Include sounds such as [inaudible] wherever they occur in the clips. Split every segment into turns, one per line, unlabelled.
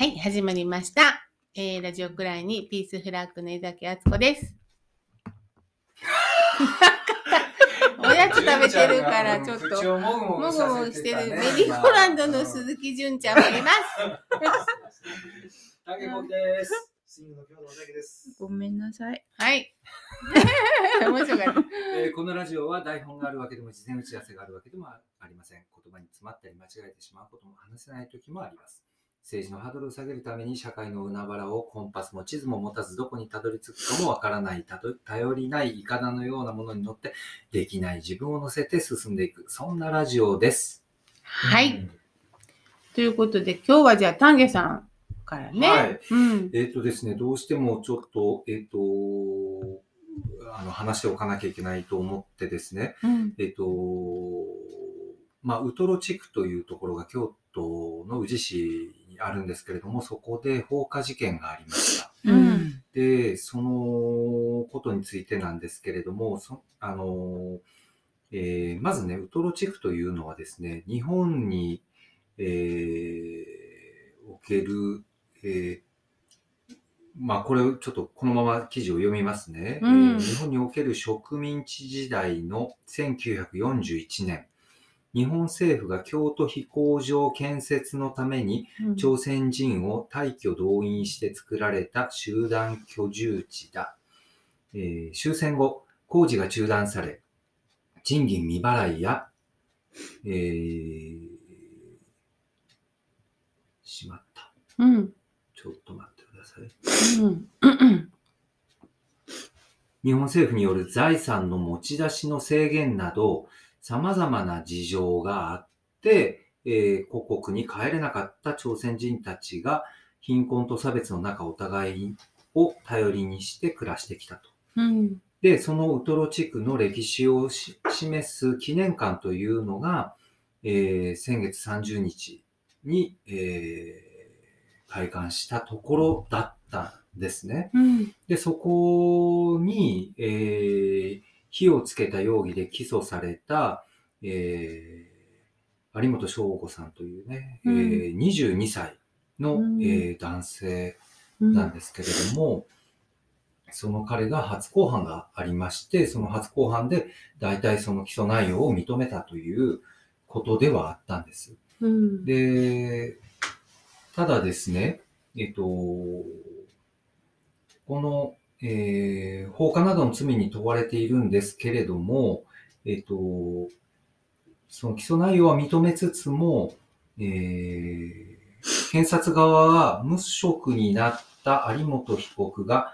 はい、始まりました。えー、ラジオクライにピースフラッグの江崎敦子です。[laughs] おやつ食べてるから、ちょっ
口
と、
をもぐもぐ
してる、メリーゴーランドの鈴木純ちゃんもいます。
竹子です。
スイングの今日のおだけです。
ごめんなさい。
はい。面白かった。
えーこのラジオは台本があるわけでも事前打ち合わせがあるわけでもありません。言葉に詰まったり間違えてしまうことも話せない時もあります。政治のハードルを下げるために社会の海原をコンパスも地図も持たずどこにたどり着くかもわからないたど頼りないイカダのようなものに乗ってできない自分を乗せて進んでいくそんなラジオです。
はい。ということで、今日はじゃあ、丹下さんからね。
はい
うん。
えっ、とですね、どうしてもちょっと、えっ、と、あの、話しておかなきゃいけないと思ってですね、
うん。
えっ、と、まあ、ウトロ地区というところが京都の宇治市にあるんですけれども、そこで放火事件がありました。
うん。
で、そのことについてなんですけれども、そあの、えーまずね、ウトロ地区というのはですね、日本に、えーおける、えーまあ、これをちょっとこのまま記事を読みますね。
うん
えー日本における植民地時代の1941年、日本政府が京都飛行場建設のために朝鮮人を大挙動員して作られた集団居住地だ。えー終戦後、工事が中断され、賃金未払いや、えーしまった。
うん。
ちょっと待ってください。
うん。うん。
日本政府による財産の持ち出しの制限など、様々な事情があって、えー故国に帰れなかった朝鮮人たちが貧困と差別の中お互いを頼りにして暮らしてきたと。
うん。
で、そのウトロ地区の歴史をし示す記念館というのが、えー先月30日に、えー開館したところだったんですね。
うん。
で、そこに、えー火をつけた容疑で起訴された、えー有本翔吾さんというね、
うん
えー22歳の、
うん
えー男性
うん。
なんですけれども、その彼が初公判がありまして、その初公判で大体その起訴内容を認めたということではあったんです。
うん。
で、ただですね、えっと、この、えー放火などの罪に問われているんですけれども、えっと、その起訴内容は認めつつも、えー検察側は無職になった有本被告が、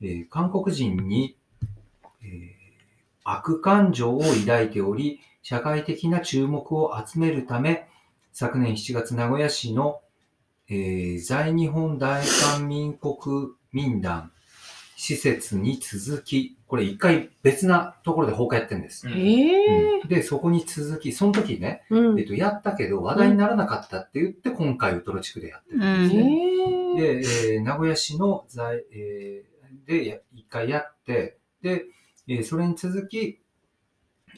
えー韓国人に、えー悪感情を抱いており、社会的な注目を集めるため、昨年7月名古屋市の、えー在日本大韓民国民団施設に続き、これ一回別なところで放火やってるんです。
へえ。
うんで、そこに続き、その時ね、
うん。
えっと、やったけど話題にならなかったって言って、今回ウトロ地区でやってるんですね。
へえ。
で、えー名古屋市の在、えーでや一回やって、で、えーそれに続き、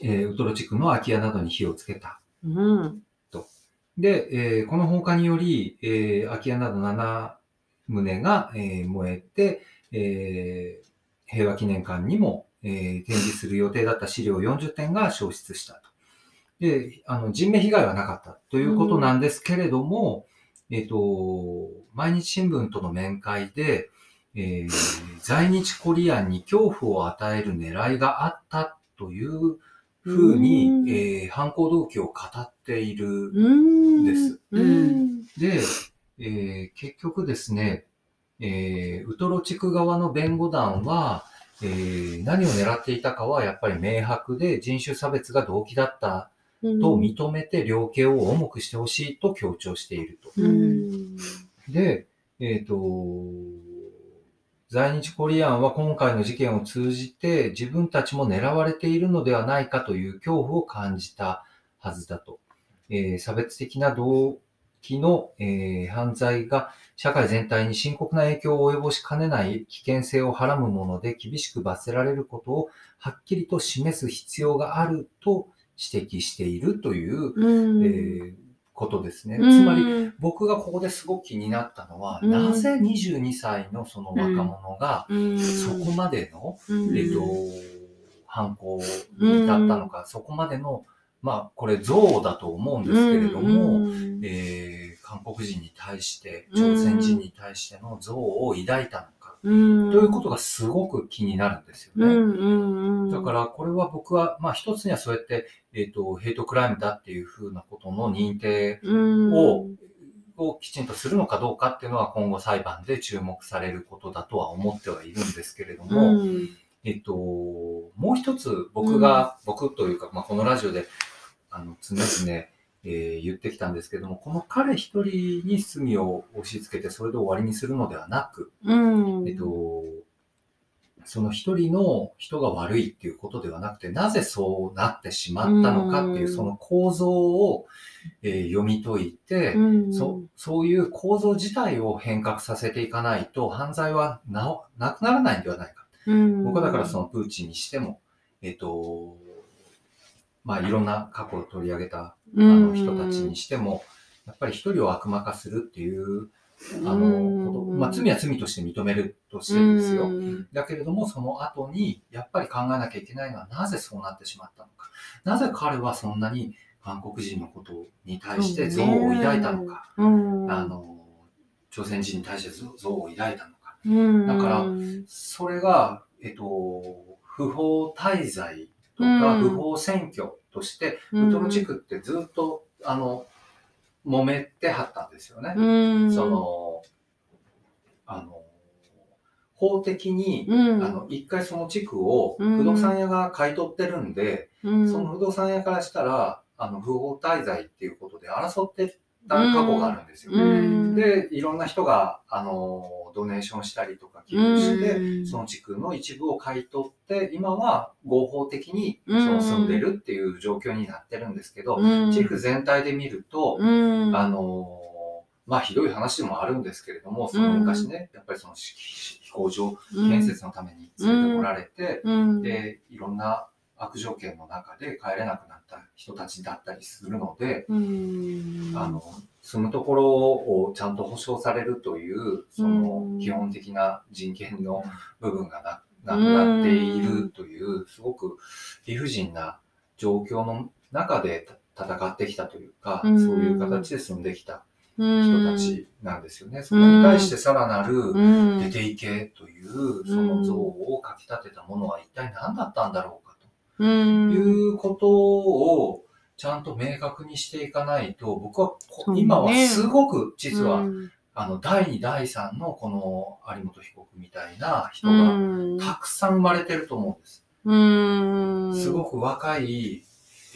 えーウトロ地区の空き家などに火をつけた。
うん。
で、えーこの放火により、えー空き家など7棟が、えー燃えて、えー平和記念館にも、えー展示する予定だった資料40点が消失したと。で、あの、人命被害はなかったということなんですけれども、えっ、と、毎日新聞との面会で、えー在日コリアンに恐怖を与える狙いがあったというふうに、
うん
えー犯行動機を語っている
うん。
です。
うん。
で、えー結局ですね、えーウトロ地区側の弁護団は、えー何を狙っていたかはやっぱり明白で人種差別が動機だったと認めて量刑を重くしてほしいと強調していると。
うん。
で、えっ、と、在日コリアンは今回の事件を通じて自分たちも狙われているのではないかという恐怖を感じたはずだと。えー差別的な動機の、えー犯罪が社会全体に深刻な影響を及ぼしかねない危険性をはらむもので厳しく罰せられることをはっきりと示す必要があると指摘しているという、
うん。
えーことですね。
うん。
つまり、僕がここですごく気になったのは、
うん。
なぜ22歳のその若者が、
うん、
そこまでの、
うん、
えっと、犯行に至ったのか、そこまでの、まあ、これ憎悪だと思うんですけれども、
うん。
えー韓国人に対して、朝鮮人に対しての憎悪を抱いたのか、
うん、
ということがすごく気になるんですよね。
うんうんうん、
だから、これは僕は、まあ一つにはそうやって、えっ、と、ヘイトクライムだっていうふうなことの認定
うん、
を、をきちんとするのかどうかっていうのは今後裁判で注目されることだとは思ってはいるんですけれども、
うん、
えっと、もう一つ僕が、僕というか、まあ、このラジオで、あの、常々、えー言ってきたんですけども、この彼一人に罪を押し付けてそれで終わりにするのではなく、
うん、
えっと、その一人の人が悪いっていうことではなくて、なぜそうなってしまったのかっていう、
うん。
その構造を、えー読み解いて、
うん、
そうそういう構造自体を変革させていかないと、犯罪はなおなくならないんではないか。
うん、
僕はだからそのプーチンにしても、えっ、と、まあいろんな過去を取り上げたあ
うん、
の人たちにしても、やっぱり一人を悪魔化するっていう、あ
う
の、
ん
こと、まあ罪は罪として認めるとしてですよ。
うん
だけれども、その後に、やっぱり考えなきゃいけないのは、なぜそうなってしまったのか。なぜ彼はそんなに韓国人のことに対して憎悪を抱いたのか。
うん、
あの、朝鮮人に対して憎悪を抱いたのか。
うん、
だからそれが、えっと、不法滞在とか、
うん。
不法選挙として、
うん。
ウトロ地区ってずっと、あの、揉めてはったんですよね。
うん、
その、あの、法的に、
うん、
あの、一回その地区を
うん。
不動産屋が買い取ってるんで、
うん、
その不動産屋からしたら、あの、不法滞在っていうことで争ってた過去があるんですよ。
うん、
で、いろんな人が、あの、ドネーションしたりとか寄付して、
うん。
その地区の一部を買い取って、今は合法的にそ
うん。
の住んでるっていう状況になってるんですけど、
うん、
地区全体で見ると、
うん、
あの、まあひどい話でもあるんですけれども、その昔ね、やっぱりその飛行場建設のために連れてこられて、
うん、
で、いろんな悪条件の中で帰れなくなった人たちだったりするので、
うん、
あの、住むところをちゃんと保障されるという、その基本的な人権の部分がななくなっているという、すごく理不尽な状況の中でた戦ってきたというか、
うん。
そういう形で住んできた
人
人たちなんですよね。そこに対してさらなる
うん、
出ていけという、その像をかき立てたものは一体何だったんだろうかいうことをちゃんと明確にしていかないと、僕は
ね。
今はすごく実は、
うん。
あの、第2、第3のこの有本被告みたいな人
う
が
ん、
たくさん生まれてると思うんです。
うん、
すごく若い、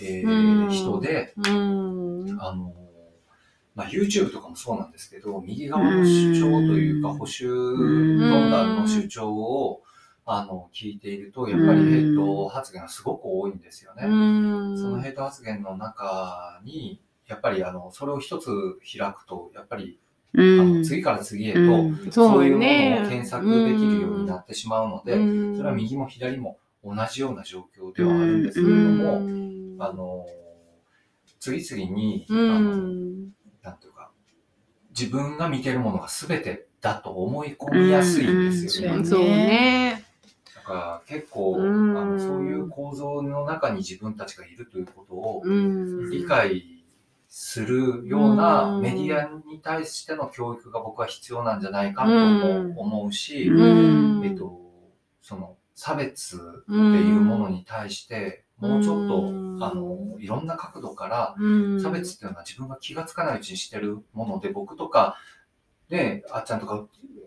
え
うん。
ー人で、
うん、
あの、まあ、YouTube とかもそうなんですけど、右側の主張というか、
うん。
保守論断の主張を、あの、聞いていると、やっぱりヘイト発言がすごく多いんですよね。
うん、
そのヘイト発言の中に、やっぱりあの、それを一つ開くと、やっぱり、
う
あ
ん
の次から次へと、
うん。
そういうも
ね
のを検索できるようになってしまうので、
うん。
それは右も左も同じような状況ではあるんですけれども、
うん。
あの、次々に、
う
あの、
ん、
なんていうか、自分が見てるものが全てだと思い込みやすいんですよね。
うん。
そうね。
だから結構、
うん。
あのそういう構造の中に自分たちがいるということを
うん、
理解するような
うん。
メディアに対しての教育が僕は必要なんじゃないかとも思うし、
うん。
えっと、その差別っていうものに対して、もうちょっと、
うん
あの、いろんな角度から、
うん、
差別っていうのは自分が気がつかないうちにしてるもので、僕とか、ね、あっちゃんとか、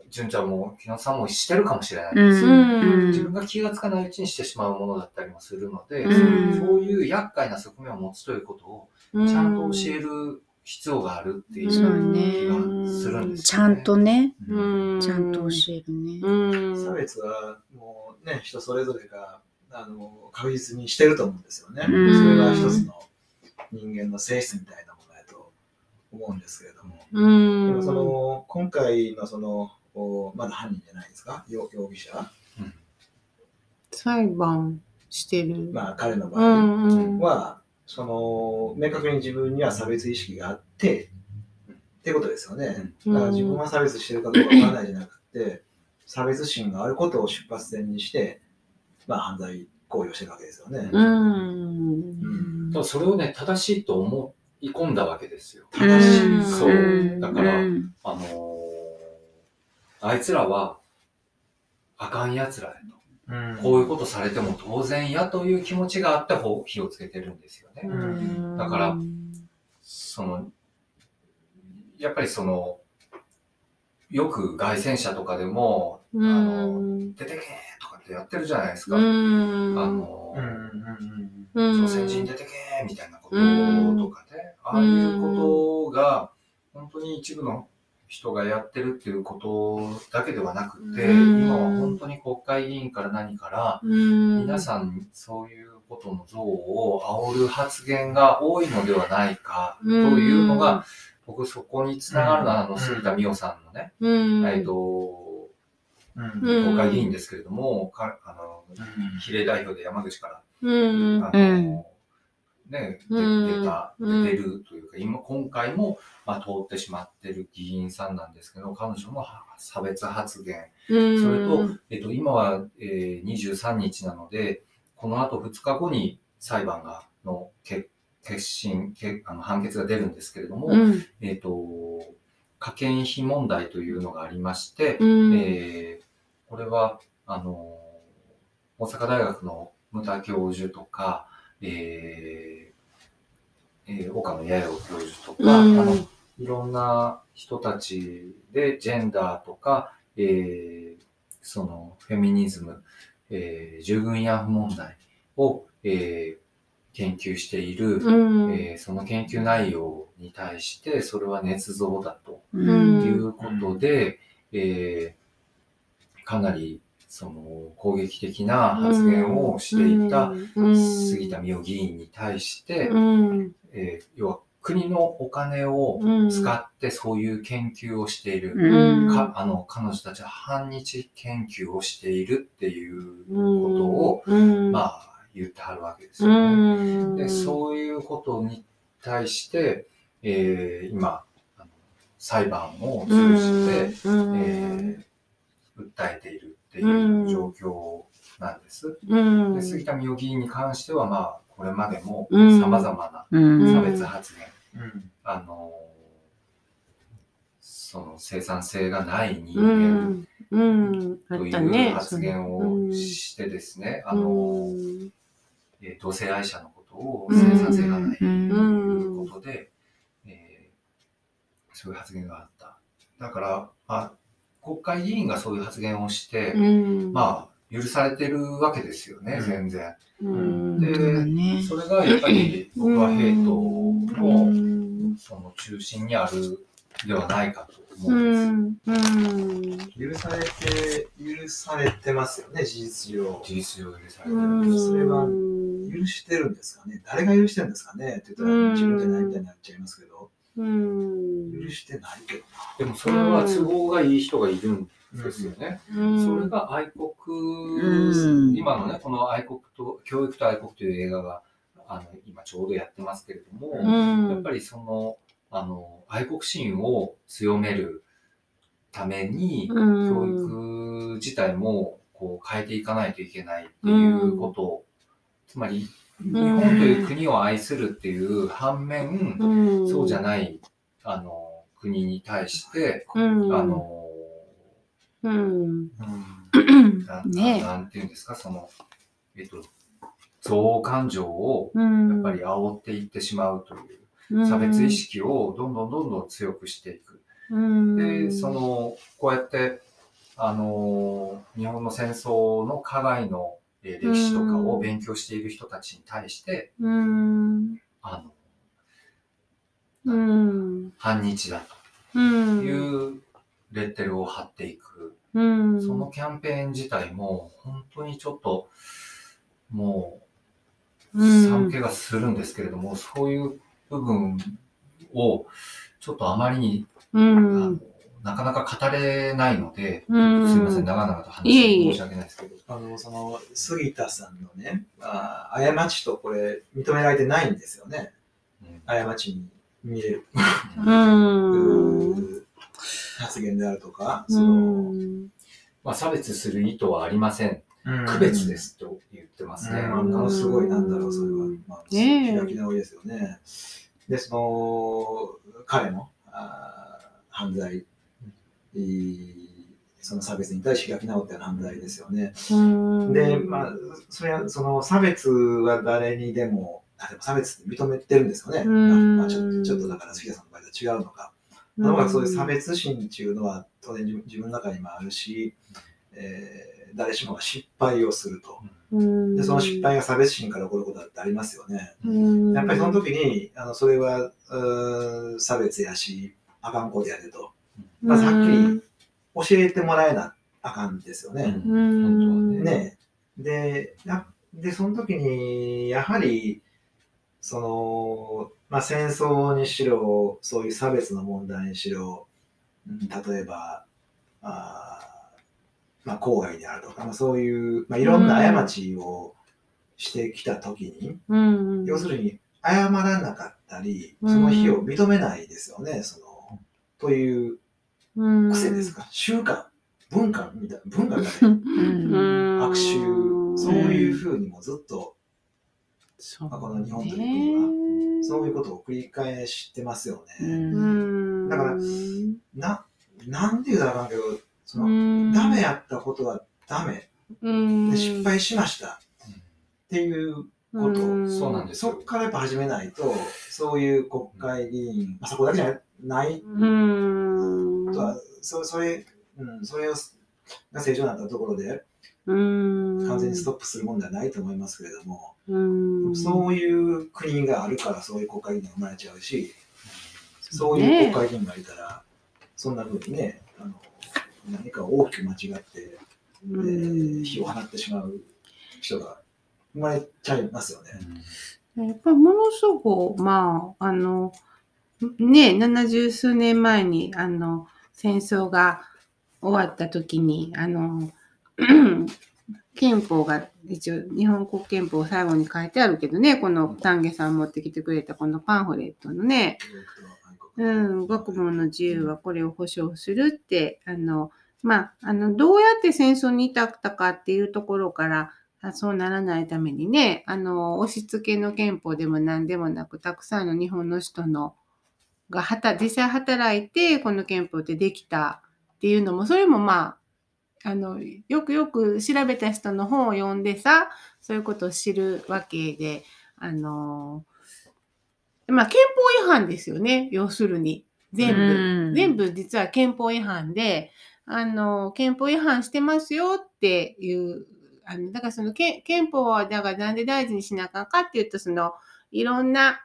純ちゃんも、木野さんもしてるかもしれないです。
うん。
自分が気がつかないうちにしてしまうものだったりもするので、
うん。
そういう厄介な側面を持つということを、ちゃんと教える必要があるっていう気がするんです
ちゃんとね、
うん。
うん、
ちゃんと教えるね。
うん、
差別はもうね、人それぞれがあの確実にしてると思うんですよね。
うん。
それが一つの人間の性質みたいな思うんですけれども、
うん、
その今回のそのおまだ犯人じゃないですか、容容疑者、
裁判してる。
まあ彼の
う
場合
んうん、
は、その明確に自分には差別意識があって、ってことですよね。
うん。
だから自分は差別してるかどうかわからないじゃなくて、差別心があることを出発点にして、まあ犯罪行為をしてるわけですよね。
うん。
ただそれをね、正しいと思い込んだわけですよ。
正しい。
うん
そうだから
うん
あのーあいつらは、あかん奴らやと。
うん
こういうことされても当然やという気持ちがあってほ火をつけてるんですよね。
うん
だからその、やっぱりその、よく外戦車とかでも、
う
あの、
ん。
出てけーとかってやってるじゃないですか。
うん。
あの朝鮮人出てけーみたいなこととかで、ああいうことが、本当に一部の人がやってるっていうことだけではなくて、
うん。
今は本当に国会議員から何から、
うん、
皆さんそういうことの像を煽る発言が多いのではないかというのが、僕そこにつながるのは、あの、杉田美代さんのね、
うん、
えっと、
うん。
うん。
国会議員ですけれども、かあの、比例代表で山口から、
うん、
あの、
うん。
ね、出た、
うん。
出てるというか、今、今回も、まあ、通ってしまってる議員さんなんですけど、彼女のは差別発言、
うん、
それと、えっと、今は、えー、23日なので、この後2日後に裁判が、の決決審、けあの判決が出るんですけれども、
うん、
えっと、科研費問題というのがありまして、
うん、
えーこれは、あの、大阪大学の牟田教授とか、えーえー岡野弥生教授とか、
うん。
あのいろんな人たちでジェンダーとか、えーそのフェミニズム、えー従軍慰安婦問題を、えー研究している、
うん、
えーその研究内容に対して、それは捏造だと
うん。
いうことで、えーかなりその攻撃的な発言をしていた杉田水脈議員に対して、
うん、
えー要は国のお金を使ってそういう研究をしている。
うん、
かあの彼女たちは反日研究をしているっていうことを、
うん、
まあ言ってはるわけですよね。
うん、
でそういうことに対して、えー今裁判を通じて、
うん、
えー訴えているっていう状況なんです。
うん、
で杉田水脈議員に関しては、まあ、これまでも
うん。
様々
うん。
な差別発言、
うん。
あのその生産性がない人
う
間とい。う発言をしてですね、あの同性愛者のことを
うん。
生産性がないと
う
い
ん
うことで、えーそういう発言があった。だから、まあ、国会議員がそういう発言をして、
うん、
まあ、許されてるわけですよね、
うん。
全然。
うん、
で
そ
れがやっぱり僕はヘイト
う
の
ん、
その中心にあるではないかと思
う
うんです。
ん、うん、
許されて、許されてますよね、事実上。
事実上許されてる。
うん、
それは許してるんですかね。誰が許してるんですかねって言ったら
うん。
自分じゃないみたいになっちゃいますけど、
うん、
許してないけど
でもそれは都合がいい人がいるん
な。
ですよね。
うん、
それが愛国、
うん。
今のね、この愛国と、教育と愛国という映画が、あの、今ちょうどやってますけれども、
うん、
やっぱりその、あの、愛国心を強めるために、
うん、
教育自体も、こう、変えていかないといけないっていうことを、つまり、日本という国を愛するっていう反面、
うん、
そうじゃない、あの、国に対して、
うん、
あの、
うん、
うん。な
ね。
ななんていうんですか、その、えっと、憎悪感情を
うん、
やっぱり煽っていってしまうという、
うん、
差別意識をどんどんどんどん強くしていく。
うん、
で、その、こうやって、あの、日本の戦争の加害のえー歴史とかを勉強している人たちに対して、
うん、
あ
う
の、
ん、
反日だ
うん、
というレッテルを貼っていく。
うん、
そのキャンペーン自体も、本当にちょっと、もう、
うん。
寒気がするんですけれども、そういう部分を、ちょっとあまりに、
うん、
なかなか語れないので、
うん、
すいません、長々と話して申し訳ないですけど。
あの、その、杉田さんのね、あ過ちとこれ、認められてないんですよね。
うん
過ちに見れる、
うん。
発言であるとか、
う
その
ん。
まあ、差別する意図はありません。
うん
区別ですと言ってますね。
うん、あのすごいなんだろう、それは。まあ、開き直りですよね。で、その、彼のあー犯罪、その差別に対して開き直ったような犯罪ですよね。
うん
で、まあ、それは、その差別は誰にでも、あでも差別って認めてるんですよね。
うん
まあ、ちょちょっとだから、杉田さんの場合と違うのか。ともかくそういう差別心っていうのは当然自分の中にもあるし、えー誰しもが失敗をすると。
うん
で、その失敗が差別心から起こることだってありますよね。
うん
やっぱりその時に、あのそれは差別やし、あかんことやでと。まずはっきり教えてもらえなあかんですよね。
ね
ね。で、やで、その時に、やはり、その、まあ、戦争にしろ、そういう差別の問題にしろ、うん例えば、あーまあ、郊外であるとか、まあ、そういう、まあ、いろんな過ちをしてきた時に、
うん。
要するに、謝らなかったり、
うん。
その日を認めないですよね、その、という
うん
癖ですか、習慣、文化？みたいな、文化みたいな。
うん。
悪習、そういうふうにもずっと、
そう
まあこの日本という国はそういうことを繰り返してますよね。
うん。
だからな、なんて言うたらあかんけど、その、
うん。
ダメやったことはダメ。
うん。
で失敗しました。っていうこと。
うん。
そうなんですよ。
そっからやっぱ始めないと、そういう国会議員、まあ、そこだけじゃない
うん。
とは、そそれ、うん、それをが正常だったところで、
うん。
完全にストップするもんではないと思いますけれども、
うん。
そういう国があるからそういう国会議員が生まれちゃうし、そういう国会議員がいたら、そんな風にね、あの何か大きく間違って、えー火を放ってしまう人が生まれちゃいますよね。
やっぱりものすごく、まあ、あの、ね、七十数年前に、あの、戦争が終わった時に、あの、[clears throat] 憲法が、一応、日本国憲法を最後に書いてあるけどね、この丹下さん持ってきてくれたこのパンフレットのね、うん、学問の自由はこれを保障するって、あの、まあ、あの、どうやって戦争に至ったかっていうところから、あそうならないためにね、あの、押し付けの憲法でも何でもなく、たくさんの日本の人の、がはた、実際働いて、この憲法ってできたっていうのも、それもまあ、あの、よくよく調べた人の本を読んでさ、そういうことを知るわけで、あの、まあ、憲法違反ですよね、要するに。全部。
うん
全部実は憲法違反で、あの、憲法違反してますよっていう、あの、だからその憲憲法は、だからなんで大事にしなあかんかっていうと、その、いろんな、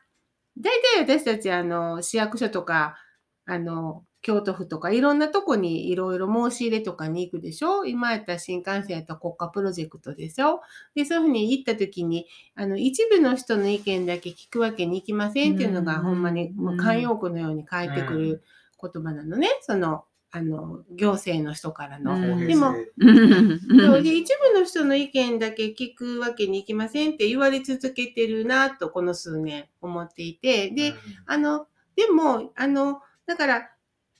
大体私たち、あの、市役所とか、あの、京都府とかいろんなとこにいろいろ申し入れとかに行くでしょ？今やったら新幹線やったら国家プロジェクトでしょ？で、そういうふうに行った時に、あの、一部の人の意見だけ聞くわけにいきませんっていうのが、
うん。
ほんまにもう慣用句のように返ってくる言葉なのね。その、あの、行政の人からの。
うん。
でも
うん。
そうで一部の人の意見だけ聞くわけにいきませんって言われ続けてるなとこの数年思っていてで、あのでもあのだから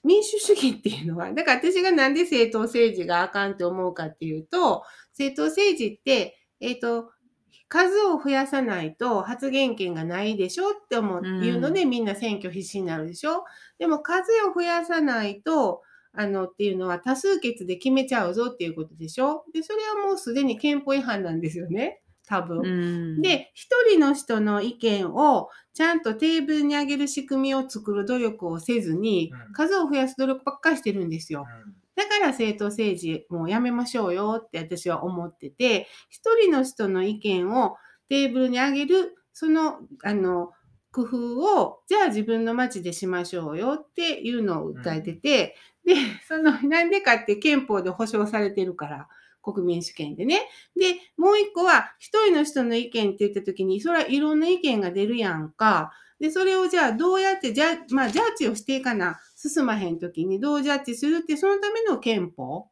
民主主義っていうのはだから私がなんで政党政治があかんって思うかっていうと政党政治ってえっ、と数を増やさないと発言権がないでしょって思う,、
うん。
いうのでみんな選挙必死になるでしょ。でも数を増やさないとあのっていうのは多数決で決めちゃうぞっていうことでしょ？で、それはもうすでに憲法違反なんですよね。多分。
うん、
で、一人の人の意見をちゃんとテーブルに上げる仕組みを作る努力をせずに
うん、
数を増やす努力ばっかりしてるんですよ。だから政党政治もうやめましょうよって私は思ってて、一人の人の意見をテーブルに上げる、その、あの、工夫を、じゃあ自分の町でしましょうよっていうのを訴えてて、で、その、なんでかって憲法で保障されてるから、国民主権でね。で、もう一個は、一人の人の意見って言ったときに、それはいろんな意見が出るやんか。で、それをじゃあどうやって、じゃまあ、ジャッジをしていかな、進まへんときにどうジャッジするって、そのための憲法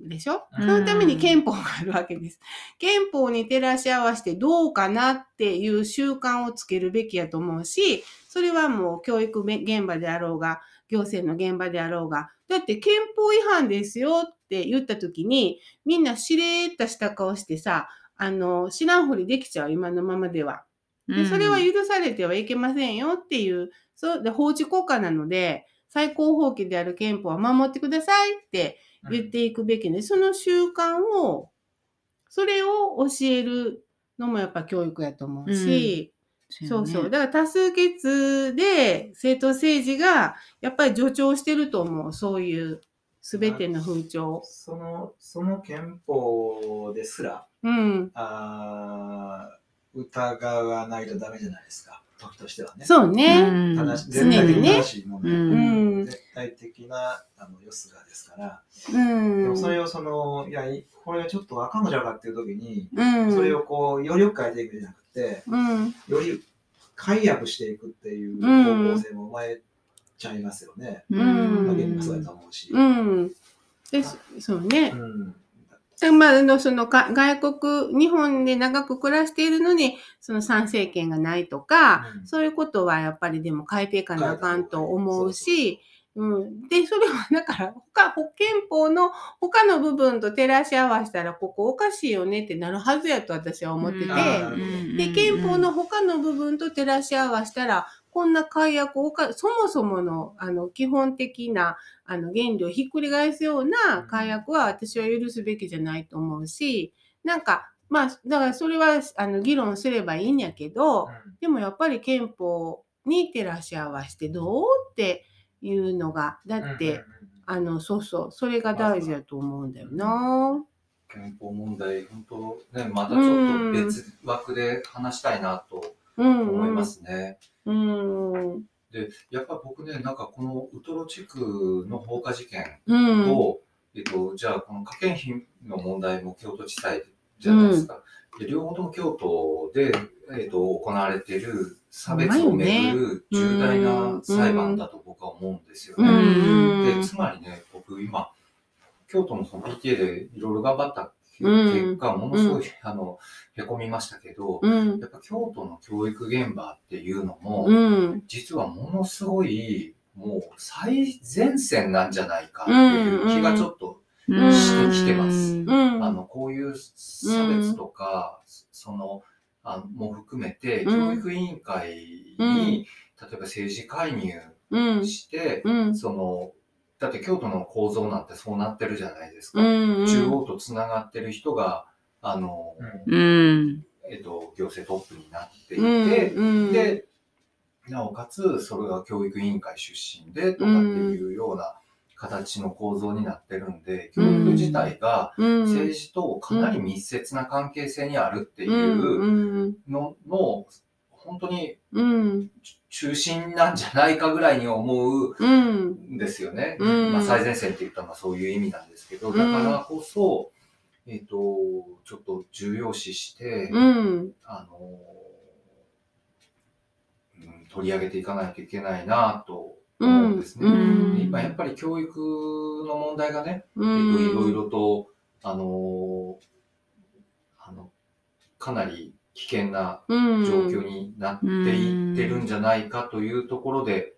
でしょ？
うん
そのために憲法があるわけです。憲法に照らし合わせてどうかなっていう習慣をつけるべきやと思うし、それはもう教育現場であろうが、行政の現場であろうが、だって憲法違反ですよって言った時に、みんなしれーっとした顔してさ、あの、知らんふりできちゃう、今のままでは。で、それは許されてはいけませんよっていう、そうで法治国家なので、最高法規である憲法は守ってくださいって言っていくべきで、その習慣を、それを教えるのもやっぱ教育やと思うし、そうそう。だから多数決で政党政治がやっぱり助長してると思う。そういうすべての風潮。
その、その憲法ですら、
うん。
あー疑わないとダメじゃないですか。時としてはね。
そうね。
正し
常にね
絶対的正しいもの、
うん。
絶対的なあのよすがですから、
う
でも
ん。
それをその、いや、いこれちょっとあかんのじゃうかっていう時に、
うん。
それをこう、よりよく変えていくんじゃなく。より解約していくっていう方向性も生まれちゃいますよね。
うん
まあ、そうやと思うし。
うん。で、そうね
う。ん
でまあ、あの、そのか、外国、日本で長く暮らしているのに、その参政権がないとか、
うん
そういうことはやっぱりでも変えていかなあかんと思うし、うん。で、それはだから、他、保憲法の他の部分と照らし合わせたら、ここおかしいよねってなるはずやと私は思ってて、で、憲法の他の部分と照らし合わせたら、こんな解約をか、そもそもの、あの、基本的な、あの、原理をひっくり返すような解約は私は許すべきじゃないと思うし、なんか、まあ、だからそれは、あの、議論すればいいんやけど、でもやっぱり憲法に照らし合わせてどうっていうのが、だって、あの、そうそう、それが大事だと思うんだよな。
憲法問題、本当ね、またちょっと別枠で話したいなと
うん、
思いますね。
うん。
で、やっぱ僕ね、なんかこのウトロ地区の放火事件
うん。
と、えっと、じゃあこの可見費の問題も京都地裁じゃないですか。で両方とも京都で、えっと、行われている差別をめぐる重大な裁判だと僕は思うんですよ
う
ね。
ん。
で、つまりね、僕今、京都のその PTA でいろいろ頑張った
うん
結果、ものすごい、あの、へこみましたけど、
うん。
やっぱ京都の教育現場っていうのも、
うん。
実はものすごい、もう最前線なんじゃないかっていう気がちょっと、
うん
してきてます
うん。
あの、こういう差別とか、その、あのも含めて、
うん
教育委員会に、例えば政治介入
うん。
して、
うん。
その、だって京都の構造なんてそうなってるじゃないですか。
うん。
中央とつながってる人が、あの、
うん。
えっと、行政トップになってい
うん。
て、
うん、
で、なおかつ、それが教育委員会出身でとかっていうような形の構造になってるんで、教育自体が
うん、
政治とかなり密接な関係性にあるって
うん、
いう
うん、
のの、本当に
うん、
中心なんじゃないかぐらいに思う
うん、
んですよね。
うん。
まあ、最前線って言ったのはそういう意味なんですけど、
うん。
だからこそ、えっ、と、ちょっと重要視して、
うん、
あの、うん、取り上げていかないといけないなと思うんですね。
うん。
で今やっぱり教育の問題がね、い
ん、
ろいろと、あのあの、かなり危険な
うん、
状況になっていってるんじゃないかというところで、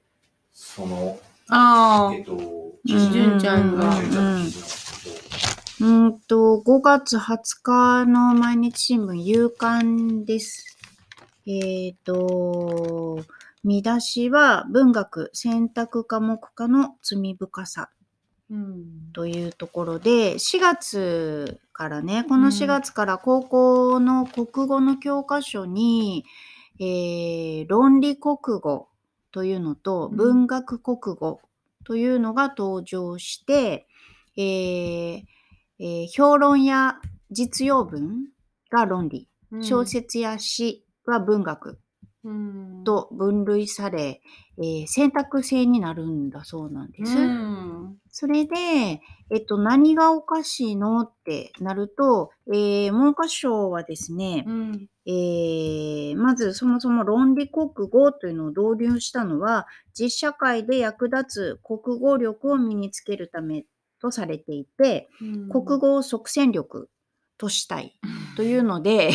その、
ああ
えっ、と、
うん
純ちゃんが。
純ちゃん。の記事
うんと、5月20日の毎日新聞、夕刊です。えっ、と、見出しは文学選択科目科の罪深さ
うん、
というところで、4月からね、この4月から高校の国語の教科書に、えー論理国語というのと
うん。
文学国語というのが登場して、えーえー評論や実用文が論理、小説や詩は文学
うん、
と分類され、えー選択制になるんだそうなんです。
うん、
それで、えっと、何がおかしいのってなると、えー文科省はですね
う、ん、
えーまずそもそも論理国語というのを導入したのは、実社会で役立つ国語力を身につけるためとされていて、
うん。
国語を即戦力としたいというので、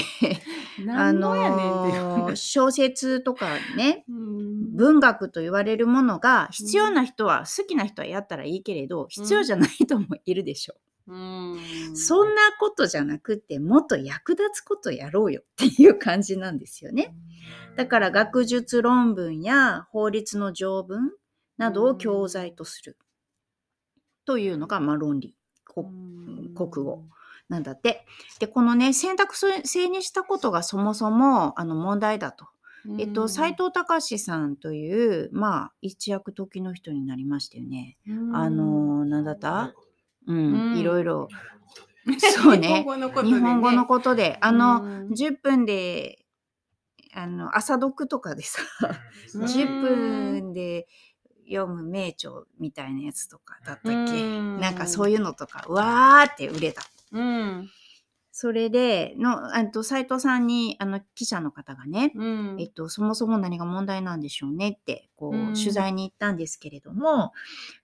あのー小説とかね、[laughs]
うん。
文学と言われるものが必要な人は、好きな人はやったらいいけれど、必要じゃない人もいるでしょ。う。
うん。
そんなことじゃなくて、もっと役立つことやろうよっていう感じなんですよね。だから学術論文や法律の条文などを教材とするというのが、まあ、論理国語なんだって。でこのね選択制にしたことがそもそもあの問題だと。えっと、斉藤隆さんという、まあ、一躍時の人になりましたよね。
うん。
あのなんだった？うん、
うん。
いろいろ。
日 [laughs]
そうね。
本語のことでね。
日本語のことで、あの、
うん。
10分で、あの、朝読とかでさ、
うん。
10分で読む名著みたいなやつとかだったっけ、
うん。
なんかそういうのとか、わーって売れた。
うん。
それで、の、あと、斉藤さんに、あの、記者の方がね、
うん。
えっと、そもそも何が問題なんでしょうねって、こう、
うん。
取材に行ったんですけれども、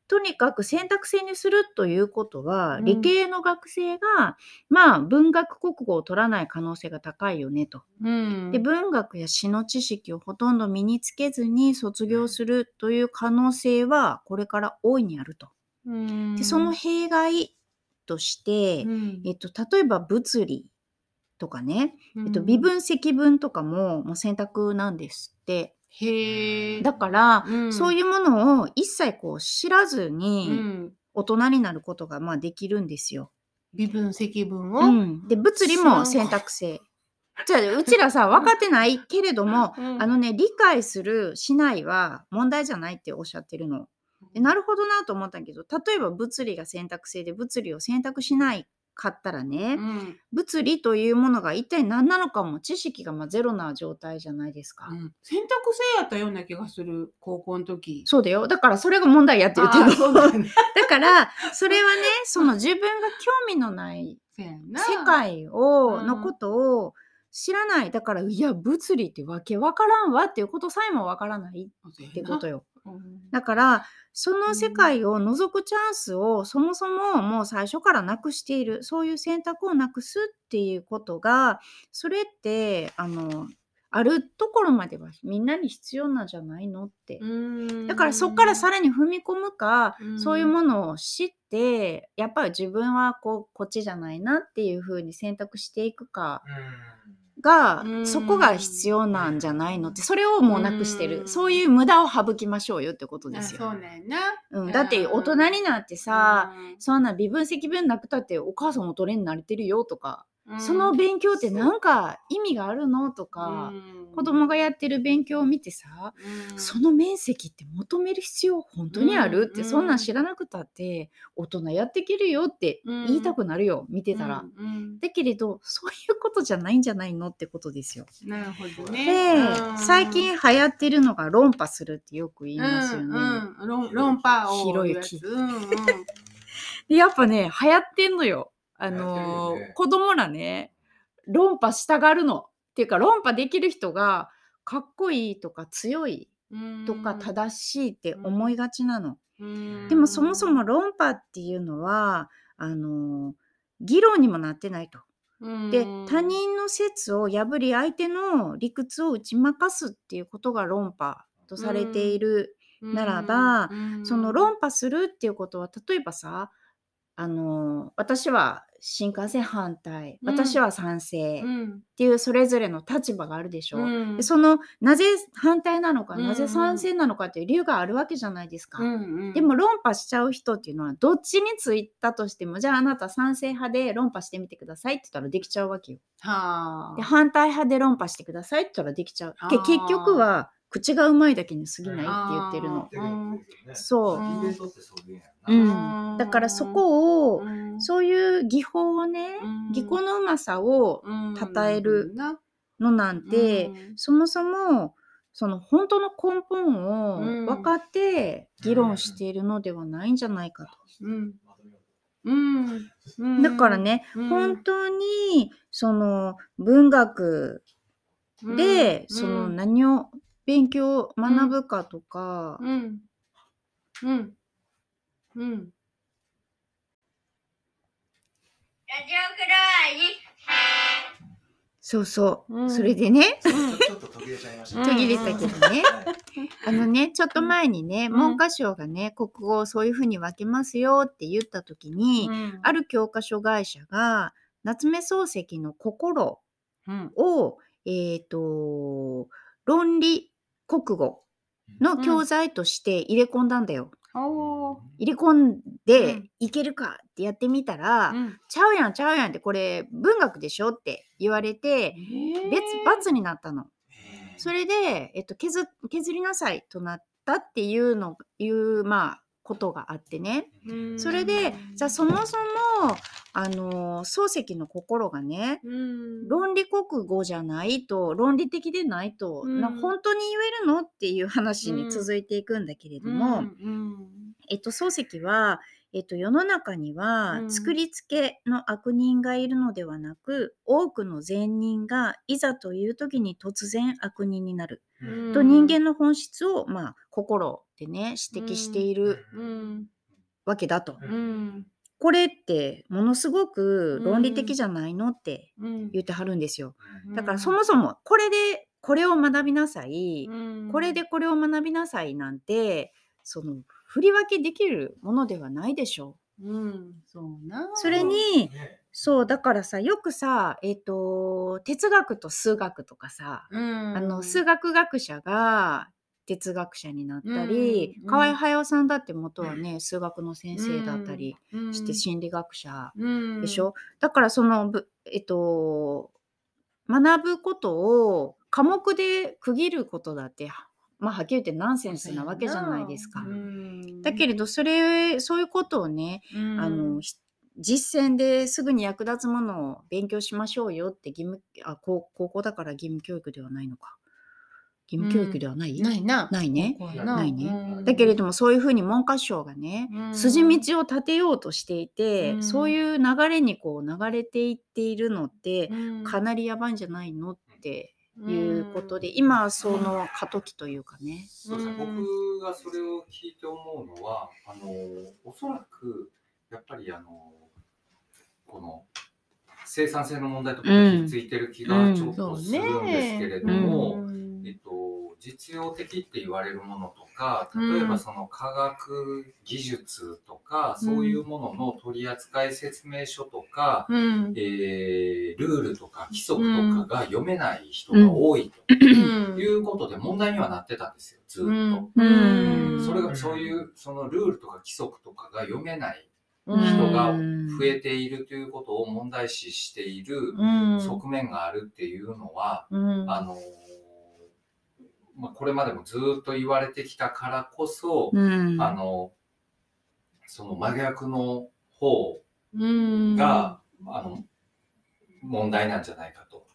とにかく選択制にするということは、
うん。
理系の学生が、まあ、文学国語を取らない可能性が高いよねと。
うん。
で、文学や詩の知識をほとんど身につけずに卒業するという可能性は、これから大いにあると。
うん。
で、その弊害として、
うん。
えっと、例えば物理とかね、えっと、
うん
微分積分とかももう選択なんですって。
へえ
だから、
うん。
そういうものを一切こう知らず
う
に
ん。
大人になることがまあできるんですよ。
微分積分を、
うん、で物理も選択制。じゃあうちらさ分かってないけれども、
うん。
あのね理解するしないは問題じゃないっておっしゃってるの。でなるほどなと思ったけど例えば物理が選択制で物理を選択しないかったらね、
うん
物理というものが一体何なのかも知識がまあゼロな状態じゃないですか。
うん選択制やったような気がする高校の時
そうだよ。だからそれが問題やって言ってる
う
の。
だ [laughs] ね
だから、それはね、その自分が興味のない世界を、
うん
のことを知らない。だから、いや、物理ってわけわからんわっていうことさえもわからないってことよ。
うん
だから、その世界を覗くチャンスをそもそももう最初からなくしている。そういう選択をなくすっていうことが、それって、あの、あるところまではみんなに必要なんじゃないのって。
うん
だからそこからさらに踏み込むか、
うん
そういうものを知ってやっぱり自分はこうこっちじゃないなっていうふうに選択していくかが、
うん。
そこが必要なんじゃないのってそれをもうなくしてる、
うん。
そういう無駄を省きましょうよってことですよ。
あそうねんな。
うん、だって大人になってさ、そんな微分積分なくたってお母さんも取れになれてるよとか、
うん
その勉強ってなんか意味があるのとか、子供がやってる勉強を見てさ、
うん。
その面積って求める必要本当にあるって、
うん。
そんなん知らなくたって大人やっていけるよって言いたくなるよ、見てたら。だけれどそういうことじゃないんじゃないのってことですよ。
なるほど
で、
ね。うん。
最近流行ってるのが論破するってよく言いますよね。
うんうん、論論破を
ひろ
うん。[laughs]
でやっぱね流行ってんのよ。あの
よね
子供らね論破したがるの。っていうか論破できる人がかっこいいとか強い
うん。
とか正しいって思いがちなの。
うん。
でもそもそも論破っていうのはあの議論にもなってないと。で
うん。
他人の説を破り相手の理屈を打ち負かすっていうことが論破とされている、ならば
うん。
その論破するっていうことは例えばさあの私は新幹線反対
うん
私は賛成っ
うん
ていうそれぞれの立場があるでしょ。
うん
でそのなぜ反対なのか、なぜ賛成なのかっていう理由があるわけじゃないですか。
うんうん
でも論破しちゃう人っていうのはどっちについたとしてもじゃああなた賛成派で論破してみてくださいって言ったらできちゃうわけよ。
はあ
で反対派で論破してくださいって言ったらできちゃう。け
あー
結局は口がうまいだけに過ぎないって言ってるの。そう。う。
ん。
だからそこを、
うん。
そういう技法をね、
うん。
技巧のうまさを
うん
称える
な
のなんて、
うん。
そもそもその本当の根本を
うん。
分かって議論しているのではないんじゃないかと。
うん。
だからね、
うん。
本当にその文学で、
うん。
その何を勉強学ぶかとか、
うん。うん。うん。
そうそう。
うん。
それでね、
ちょちょっと途切れちゃいました、
うん
途切れたけどね、
はい。
あのね、ちょっと前にね、
ん。
文科省がね、国語をそういうふうに分けますよって言った時に、
うん。
ある教科書会社が、夏目漱石の心
うん。
を、えっ、と、論理国語の教材として入れ込んだんだよ。入れ込ん
う
で
ん、
いけるかってやってみたら、
うん。
ちゃうやんちゃうやんってこれ文学でしょって言われて、別罰になったの。それで、えっと、削削りなさいとなったっていうのいうまあことがあってね。
うん。
それでじゃあそもそもあの漱石の心がね
うん。
論理国語じゃないと論理的でないと、
うん。
な本当に言えるのっていう話に続いていくんだけれども、
うん
えっと、漱石は、えっと、世の中には
うん。
作り付けの悪人がいるのではなく、多くの善人がいざという時に突然悪人になる、
うん。
と人間の本質を、まあ、心でね指摘している
うん。
わけだと。
うん
これってものすごく論理的じゃないのって
うん。
言ってはるんですよ。
うん。
だからそもそもこれでこれを学びなさい、
うん。
これでこれを学びなさいなんてその振り分けできるものではないでしょう。
うん。そうな
それにそうだからさよくさえっ、と哲学と数学とかさ、
うん
あの数学学者が哲学者になったり、
うん。
河合駿さんだって元はね数学の先生だったりして心理学者
うん。
でしょ、だからそのぶえっと学ぶことを科目で区切ることだってまあはっきり言ってナンセンスなわけじゃないですか。
うん。
だけれどそれそういうことをね
うん。
あのひ実践ですぐに役立つものを勉強しましょうよって義務あ高高校だから義務教育ではないのか義務教育ではない、
ないな。
ないね。
ここは
な。いね。
うん。
だけれどもそういうふうに文科省がね、
うん。
筋道を立てようとしていて、
うん。
そういう流れにこう流れていっているのって、
うん。
かなりやばいんじゃないのっていうことで、
うん
今はその過渡期というかね。
そうですね、
うん
僕がそれを聞いて思うのは、あのおそらくやっぱりあのこの生産性の問題とかにひっついてる気がちょっとするんですけれども、えっと、実用的って言われるものとか例えばその科学技術とか、
うん。
そういうものの取扱説明書とか、
うん。
えールールとか規則とかが読めない人が多いと
うん。
いうことで問題にはなってたんですよずっと。
うん。
うん。
それがそういうそのルールとか規則とかが読めない
うん
人が
うん
増えているということを問題視している
うん。
側面があるっていうのは、
うん。
あのまあ、これまでもずっと言われてきたからこそ、
うん。
あのその真逆の方
うん。
が、あの問題なんじゃないかと。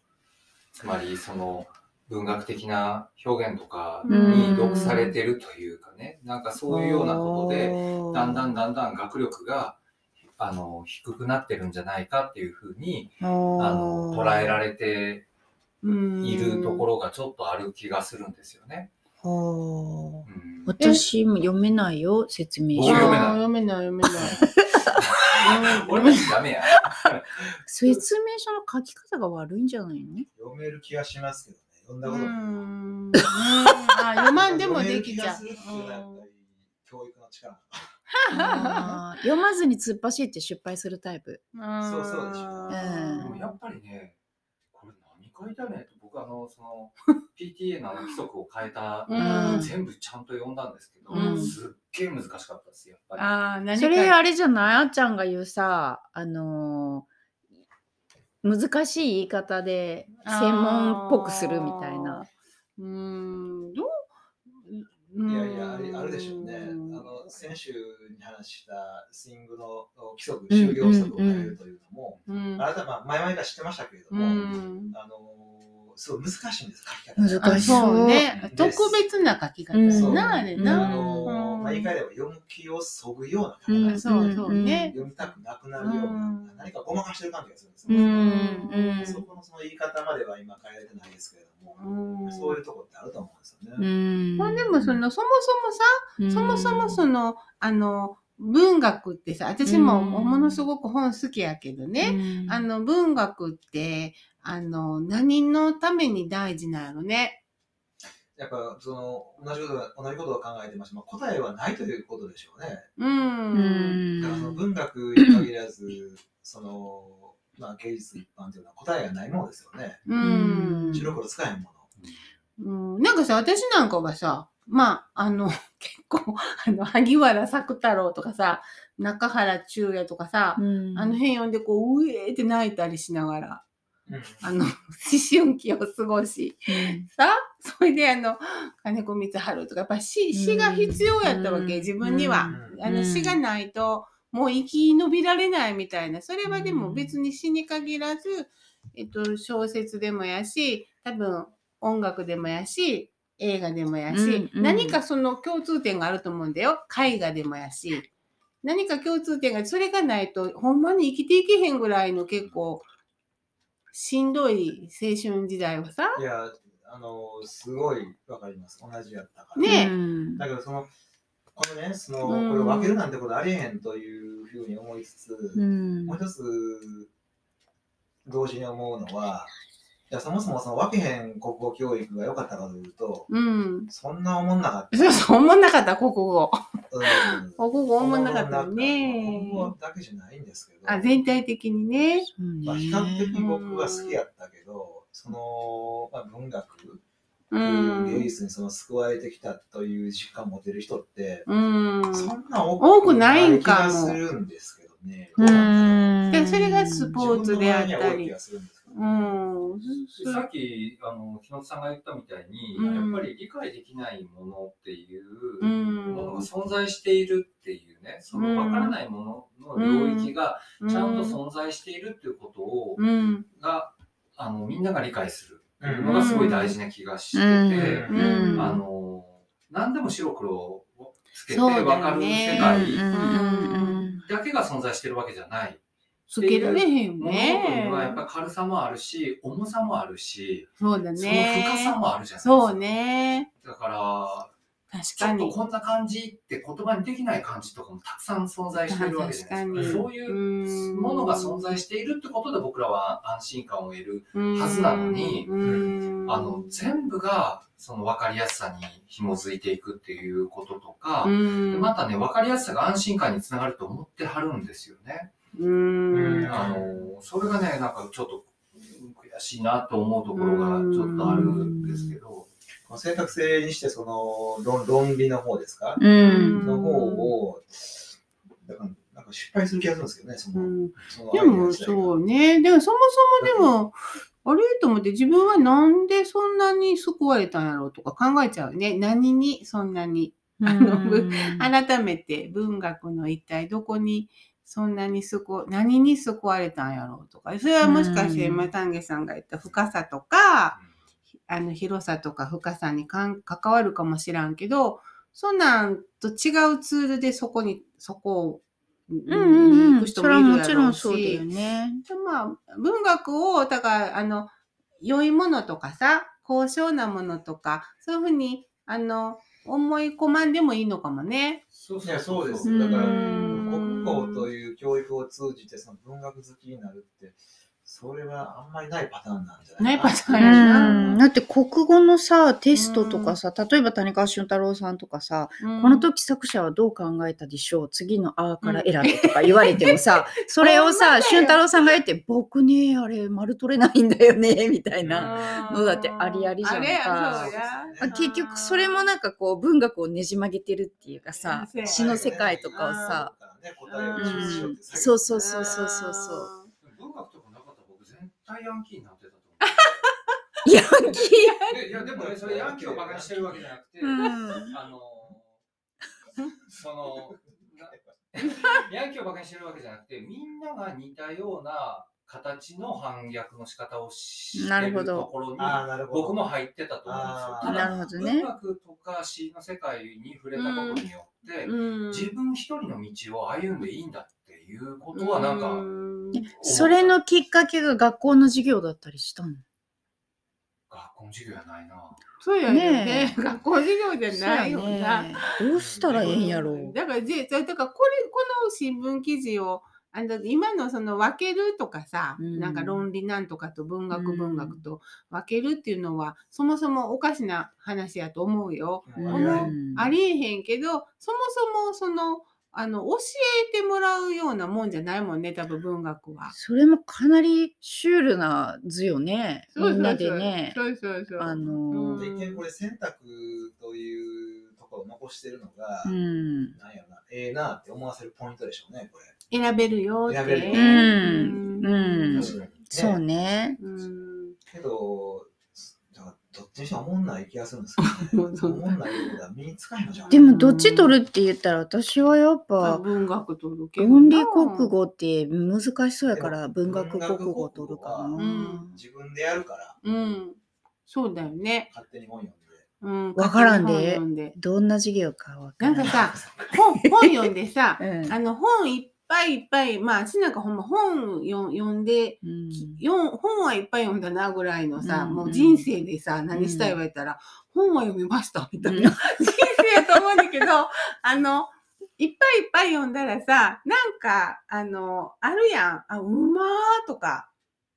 つまりその文学的な表現とかに毒されてるというかね、なんかそういうようなことで、だんだんだんだん学力があの低くなってるんじゃないかっていうふうにあの捉えられているところがちょっとある気がするんですよね。
ろ
うん。
私も読めないよ説明書。
僕読めない
読めない読めない。[laughs]
俺もダメや。[laughs]
説明書の書き方が悪いんじゃないの？
読める気がしますけどね。読んだ
う
ことない。
読まんでもできちゃう。[laughs]
教育の力。
あー読まずに突っ走って失敗するタイプ。
うん
そうそうでしょ
うん
でもやっぱりね、これ何書いてあるんやと、僕あの、その [laughs] PTA のあの規則を変えた、
うん
全部ちゃんと読んだんですけど、
うん
すっげえ難しかったです、やっぱり。
あー何か
それあれじゃないあっちゃんが言うさ、あのー難しい言い方で専門っぽくするみたいな。。
うーん、ど
いやいや、あれあるでしょうね。あ
ん
の先週に話したスイングの規則、就業規則を変えるというのも、
うん
あなたは前々から知ってましたけれど
う
も、
ん
あのすごい難しいんです、書き方が。
難しい
そうね
で。
特別な書き方
うん
やな、あれ
うん
な。
あの
うん
まあ、言い換えれば読む気をそぐような書き
うん、
方、
そうそうね。
読みたくなくなるような、
うん
何かごまかしてる感じがするんですよ。
うん
うん
そこのその言い方までは今変えられてないですけれども、
うん
そういうところってあると思うんですよ
う
ね。
ん
まあでもそのそもそもさ、そもそもそのあの文学ってさ、私も
うん
ものすごく本好きやけどね、あの、文学って、あの、何のために大事なのね？
やっぱその同じことが同じことを考えてました、まあ、答えはないということでしょうね。
う。
うんん
だからその文学に限らず、その、まあ、芸術一般というのは答えがないものですよね。
うん。
白黒使えんもの。
うん、なんかさ、私なんかはさ、まあ、あの、[laughs] 結構、あの、萩原作太郎とかさ、中原中也とかさ、
うん。
あの辺読んでこう、うえーって泣いたりしながら、
うん。
あの、[laughs] 思春期を過ごし、さ、それであの、金子光晴とか、やっぱ詩、詩が必要やったわけ、
うん。
自分には。
うん。
あの、
うん。
詩がないと、もう生き延びられないみたいな。それはでも別に詩に限らず、えっと、小説でもやし、多分音楽でもやし、映画でもやし、
うんうん
何かその共通点があると思うんだよ。絵画でもやし。何か共通点が、それがないと、ほんまに生きていけへんぐらいの結構、しんどい青春時代をさ、
いや、あの、すごいわかります。同じやったから。
ね
うん
だけど、その、このね、その、
うん
これを分けるなんてことありえへんというふうに思いつつ、
うん
もう一つ、同時に思うのは、いやそもそもその分けへん国語教育が良かったかというと、
うん。
そんな思んなかった。[laughs]
そうそう、思んなかった、国語。
うん
国語思んなかったよ
国
ね。
語だけじゃないんですけど、
あ、全体的にね。
まあ、比較的僕は好きやったけど、その、まあ、文学、
うん。
芸術にその救われてきたという実感を持てる人って、
うん。
そんな
多くないんかも
気がするんですけどね。
うん
ポーツであったり。う
ね
ん。
でさっきあの日野さんが言ったみたいに、
うん。
やっぱり理解できないものっていう
うん。
ものが存在しているっていうね、その分からないものの領域がちゃんと存在しているっていうことを、
うん。
があのみんなが理解するっていうのがすごい大事な気がしてて、
うん。
あの何でも白黒をつけて分かる世界
うん。
だけが存在してるわけじゃない。
つけられへんね
に。はやっぱり軽さもあるし、重さもあるし、
そうだ
その深さ
ね。
もあるじゃないですか。
そうね。
だから、
確かに。
ちょっとこんな感じって言葉にできない感じとかもたくさん存在しているわけじゃないですか。そういうものが存在しているってことで僕らは安心感を得る。はずなのに
うん
あの、全部がその分かりやすさに紐づいていくっていうこととか、またね、分かりやすさが安心感につながると思ってはるんですよね。
うん
あの、それがね、なんかちょっと悔しいなと思うところがちょっとあるんですけど、
この選択制にして、その論論理の方ですか、
うん
の方を、だからなんか失敗する気がするんですけどね、その。
うん
その
でもそうね。でもそもそもでも、あれと思って自分はなんでそんなに救われたんやろうとか考えちゃうね。何にそんなに。あの [laughs] 改めて文学の一体どこにそんなに救何に救われたんやろうとか。それはもしかして
うん
今丹下さんが言った深さとか、あの広さとか深さにかん関わるかもしらんけど、そんなんと違うツールでそこに、そこを、
うんうんうん。
行く人
それはも
いるやろう
ろんそうだよ
し、
ね。
でまあ、文学を、だから、あの、良いものとかさ、高尚なものとか、そういうふうに、あの、思い込まんでもいいのかもね。
そう
いや、そうです。
うん
だから、教育を通じて、その文学好きになるって、それはあんまりないパターンなんじゃないか
な。いパターン
う
やな。
ん、だって国語のさテストとかさ、例えば谷川俊太郎さんとかさ、この時作者はどう考えたでしょう？次の「あ」から選べとか言われてもさ、[laughs] それをさ
よ
俊太郎さんが言って「僕ねあれ丸取れないんだよね」みたいな、
うん
のだってありありじゃんか。
あ
結局それもなんかこう文学をねじ曲げてるっていうかさ詩の世界とかをさ、
ね、
そうそうそうそうそうそう
文学とかなかったら僕絶対ヤンキーになってたと思
ヤンキ
う。でいや、でもね、それヤンキー。をバカにしてるわけじゃなくて、
ー、うん、
あの、その、なヤンキーをバカにしてるわけじゃなくて、みんなが似たような形の反逆の仕方をしてる
なるほど。
ところに、
ああ、なるほど。
僕も入ってたと思うんですよ。ただ
なるほどね。
文学とか詩の世界に触れたことによって、
うん。
自分一人の道を歩んでいいんだっていうことはなんか、
うん
それのきっかけが学校の授業だったりしたの？
学校校の授業やないな。
そうやよね。
ねえ。
学校授業じゃないよな。
ね。どうしたらええんやろう。
だから、じだからこれ、この新聞記事を、あの今のその分けるとかさ、
うん。
なんか論理なんとかと文学
うん
文学と分けるっていうのは、そもそもおかしな話やと思うよ。
うん。
ありえへんけど、そもそもその、あの、教えてもらうようなもんじゃないもんね、多分文学は。
それもかなりシュールな図よね。みんなでね。
そうそうそう。
あの
で一見これ選択というところを残してるのが、
うん。
なんやろな、ええなって思わせるポイントでしょうね、これ。
選べるよって。
選べるよ
うんうん
確かに、ね。
そうね。
うん。
けど、どっちにしても思んない気がするんですけど、[laughs] ね、思んないってことは身につかへんのじゃん。
でもどっち取るって言ったら私はやっ
あ
ぱ
文学取るけどな。
論理国語って難しそうやから文学国語取るかな。
うん
自分でやるから、
うん。そうだよね。
勝手に本読んで。
うん。
わからんで。どんな授業かわか
なん
らん。
かさ、本、本読んでさ、[laughs]
うん
あの本いっぱいいっぱい、まあ、私なんかほんま本よ読んで、
うん
本はいっぱい読んだなぐらいのさ、
うん
もう人生でさ、何したい言われたら、本は読みましたみたいな、
うん
人生やと思うんだけど、[laughs] あの、いっぱいいっぱい読んだらさ、なんか、あの、あるやん。あ、うまーとか、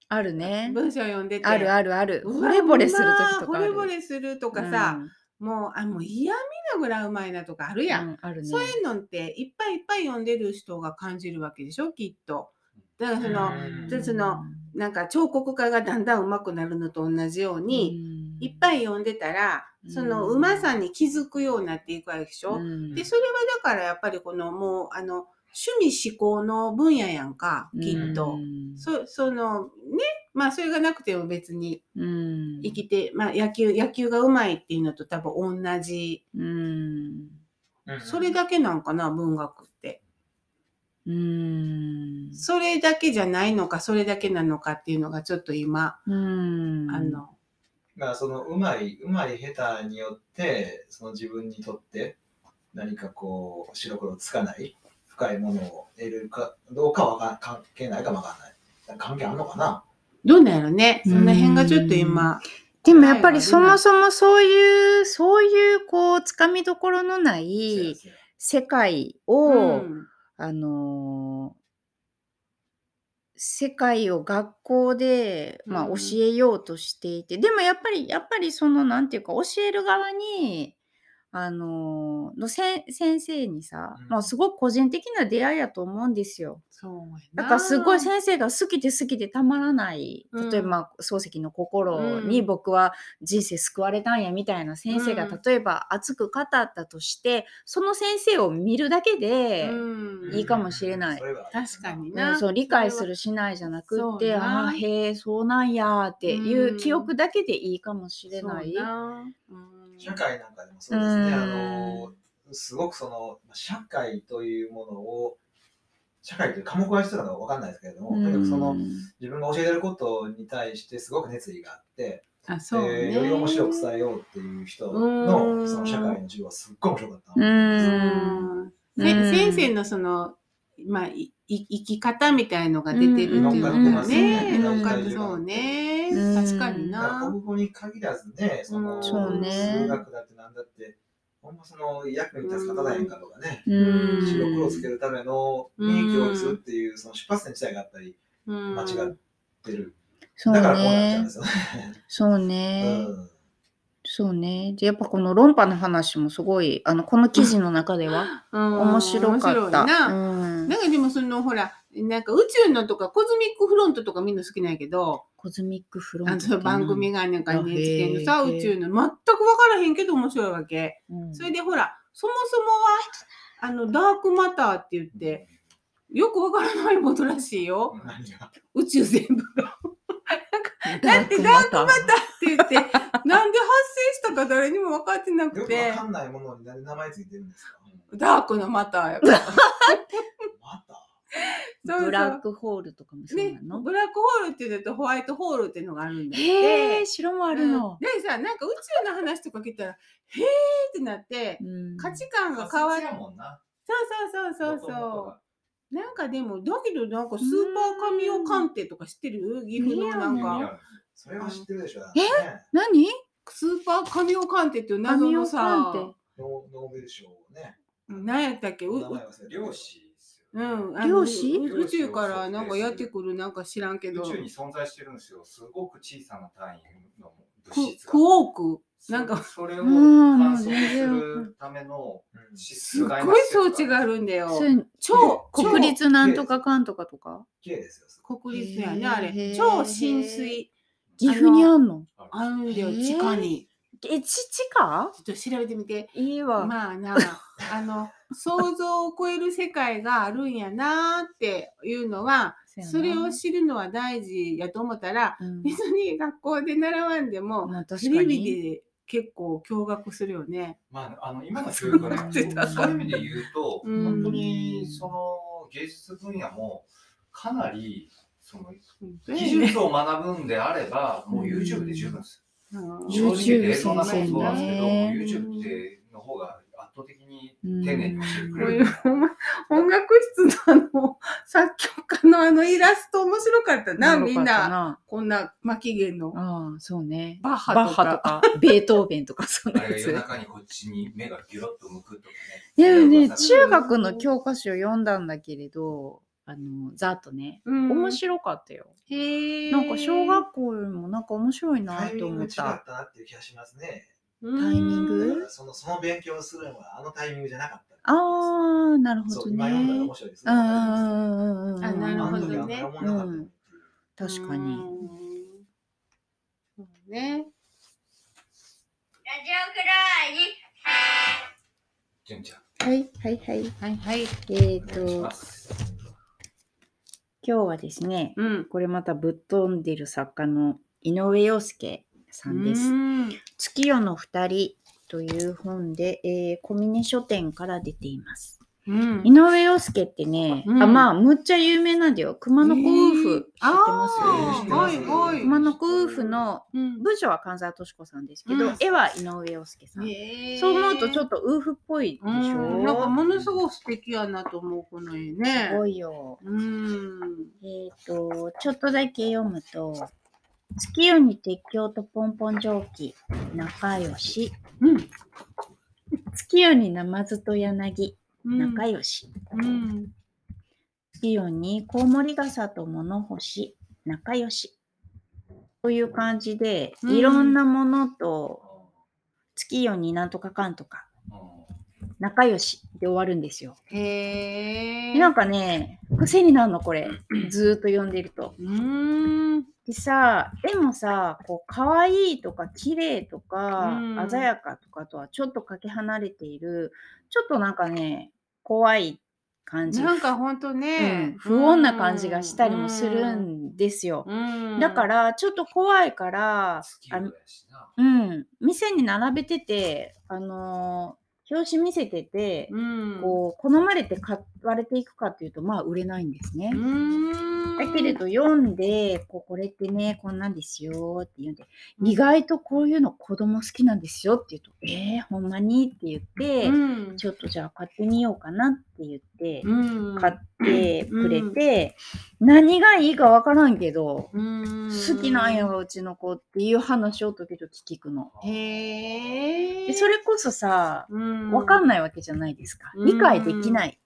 あるね。
文章読んでて。
あるあるある。惚れ惚れする時とかある。
うまー惚れ惚れするとかさ、もう、あ、もう嫌味なぐらいうまいなとかある
うん、
やん。
うんあるね。
そういうのっていっぱいいっぱい読んでる人が感じるわけでしょ、きっと。だからその、
うん
でそのなんか彫刻家がだんだん上手くなるのと同じように、いっぱい読んでたら、その
う
まさに気づくようになっていくわけでしょ。
うん
で、それはだからやっぱりこのもう、あの、趣味思考の分野やんか、きっと。
うん。
そその、ね、まあそれがなくても別に
うん。
生きて、まあ野球、野球がうまいっていうのと多分同じ、
うん。
それだけなんかな、文学って。
うん。
それだけじゃないのか、それだけなのかっていうのがちょっと今、
うん。
あの、
だからそのうまい、うまい下手によって、その自分にとって何かこう、白黒つかない深いものを得るかどうかはか関係ないかもわかんない。関係あるのかな？
どうなんやろね。その辺がちょっと今、
でもやっぱりそもそもそういう、そういうこう、つかみどころのない世界
う
を、
ん。
あのー世界を学校で、まあ、
うん。
教えようとしていて、でもやっぱりやっぱりそのなんていうか教える側にあのーの先生にさ、
うん。
まあ、すごく個人的な出会いやと思うんですよ。
そう。
だからすごい先生が好きで好きでたまらない
うん。
例えば、まあ漱石の心に
うん。
僕は人生救われたんやみたいな先生が
うん。
例えば熱く語ったとしてその先生を見るだけで、
うん。
いいかもしれない。
確かに
う
な。
んそう理解するしないじゃなくってああへえそうなんやっていううん。記憶だけでいいかもしれない。
そうな。うん
社会なんかでもそうですね。
うん。
あの、すごくその、社会というものを、社会という科目が必要なのかわかんないですけれども、とにかくその、自分が教えてることに対してすごく熱意があって、
あ、そうね。
えーより面白く伝えようっていう人
うん。
のその社会の授業はすっごい面白かった。
う
うん。先生のその、まあ、いい生き方みたいのが出てるっていうの
うん。
も
乗っかってます
ね、
ね
乗っかってそうね。
うん。
確かにな。
国語に限らずね、その、
そう
ね。
数学だってなんだって、ほんまその役に立つ方だへんかとかね、
うん。
白黒をつけるためのに教育するっていうその出発点自体がやっぱり
うん。
間違ってる。
そう
だからこうなっちゃうん
ね
ですよね。
そう
う
ね、
ん。
そうね。でやっぱこの論破の話もすごいあのこの記事の中では
うん。
面白かった。
な。
うん。
なんかでもそのほら、なんか宇宙のとかコズミックフロントとかみんな好きなんやけど、
コズミックフロント
番組がなんか NHK のさ、宇宙の。全く分からへんけど面白いわけ。
うん。
それでほら、そもそもは、あの、ダークマターって言って、よくわからないものらしいよ。宇宙全部が。
だ
ってダークマターって言って、なんで発生したか誰にも分かってな
よく
くて
わか、んないものに名前ついてるんですか？
ダークのマターやから。
また
そうそう [laughs]
ブラックホールとかもそう
ね
な、の、
ブラックホールって言うとホワイトホールっていうのがあるんだ。
へえ白もある
うん
の。
でさ、なんか宇宙の話とか聞いたら、へーってなって、
うん
価値観が変わる。
もんな。
そうそうそうそうそ
が
う。なんかでも、だけどなんかスーパー神オ鑑定とか知ってる？岐阜のなん
いや
か。
それは知ってるでしょ。
え？
ね
何？
スーパー神オカンテっていう謎のさ
神オカンテ
ノーベル賞ね。
何やったっけ？う
名前忘れた
漁師
う
よ、
ん、あの
漁師？
う宇宙からなんかやってくるなんか知らんけど。
宇宙に存在してるんですよ。すごく小さな単位の
ク
物質が。
クォークなんか
それを
うん
観測するための
うん
指
すっ
数が
ごい装置があるんだよ。超
国立なんとかかんとか？とか
綺麗ですよ。
超国立やねあれ。超浸水。
岐阜にあんの？
ある。んだよ地下に
えち地下
ちょっと調べてみて。
いいわ、
まあなあの想像を超える世界があるんやなっていうのは [laughs]
そ
れを知るのは大事やと思ったら
うん。
別に学校で習わんでも
まあ
レビで結構驚愕するよね。
まあ、あの今の教育ね、
そう
そういう意味で言うと、
うん
本当にその芸術分野もかなりその技術を学ぶんであれば、もう YouTube で十分です。
うん
正直言って映像の中
先生
もそうなんですけど、
ね
YouTube っての方が圧倒的に
うん
丁寧に教えてく
こういう
れる。
音楽室のあの作曲家のあのイラスト面白かったな、みんな。こんな巻き弦の
ああ、そうね。
バッハとか。
ハとか、ベートーベンとか、そんなやつ。
中にこっちに目がギュロッと向くとかね。
でもね、中学の教科書を読んだんだけれど、あの、ざっとね、
うん
面白かったよ。
へー
なんか小学校よりもなんか面白いな
タイミ
と
ングが違った
思った。
なっていう気がしますね。
タ
タイミング？
そのその勉強をするのはあのタイミングじゃなかった。
ああ、なるほどね。
今読んだら
うん
面白いですね。
うんうんうんうん。
あなるほどね
あん
確かに。
そうね。
純ちゃん、
はい、はい、はい。
はいはい。
えっ、
お願いし
と。今日はですね、
うん。
これまたぶっ飛んでる作家の井上陽介さんです。
うん
月夜の二人という本で、えー、小峰書店から出ています。
うん
井上陽介ってね、
うん
あまあむっちゃ有名なんだよ。熊野古夫婦、知って
あ
ます？
ーはいはい。
熊野古夫婦の
うん
文章は関西敏子さんですけど、
うん
絵は井上陽介さん。そう思うとちょっとウーフっぽいでしょ、
うんなんかものすごく素敵やなと思うこの絵ね。
すごいよ。
うん。
えっ、と、ちょっとだけ読むと、月夜に鉄橋とポンポン蒸気、仲良し。
うん。
月夜にナマズと柳、仲良し。
うん。
月夜にコウモリ傘と物干し、仲良し。という感じで、
うん
いろんなものと月夜になんとかかんとか、仲良しで終わるんですよ。
へ
なんかね、癖になるの、これ。[clears throat] ずーっと読んでると。
うん。
でさ、絵もさ、こう、可愛いとか、綺麗とか、
うん
鮮やかとかとはちょっとかけ離れている、ちょっとなんかね、怖い感じ。
なんかほんと
う
ね
ん、不穏な感じがしたりもするんですよ。
うん。
だから、ちょっと怖いから。うん、店に並べてて、あのー表紙見せてて、
うん。
こう、好まれて買われていくかっていうと、まあ、売れないんですね。
うん。
だけれど読んで、こうこれってね、こんなんですよって言うんで、意外とこういうの子供好きなんですよって言うと、えー、ほんまにって言って、
うん、
ちょっとじゃあ買ってみようかなって言って、
うん、
買ってくれて、何がいいかわからんけど、
うん、
好きなんやわ、うちの子っていう話を時々聞くの。
へえ。
でそれこそさ、
うん、
わかんないわけじゃないですか。
うん
理解できない。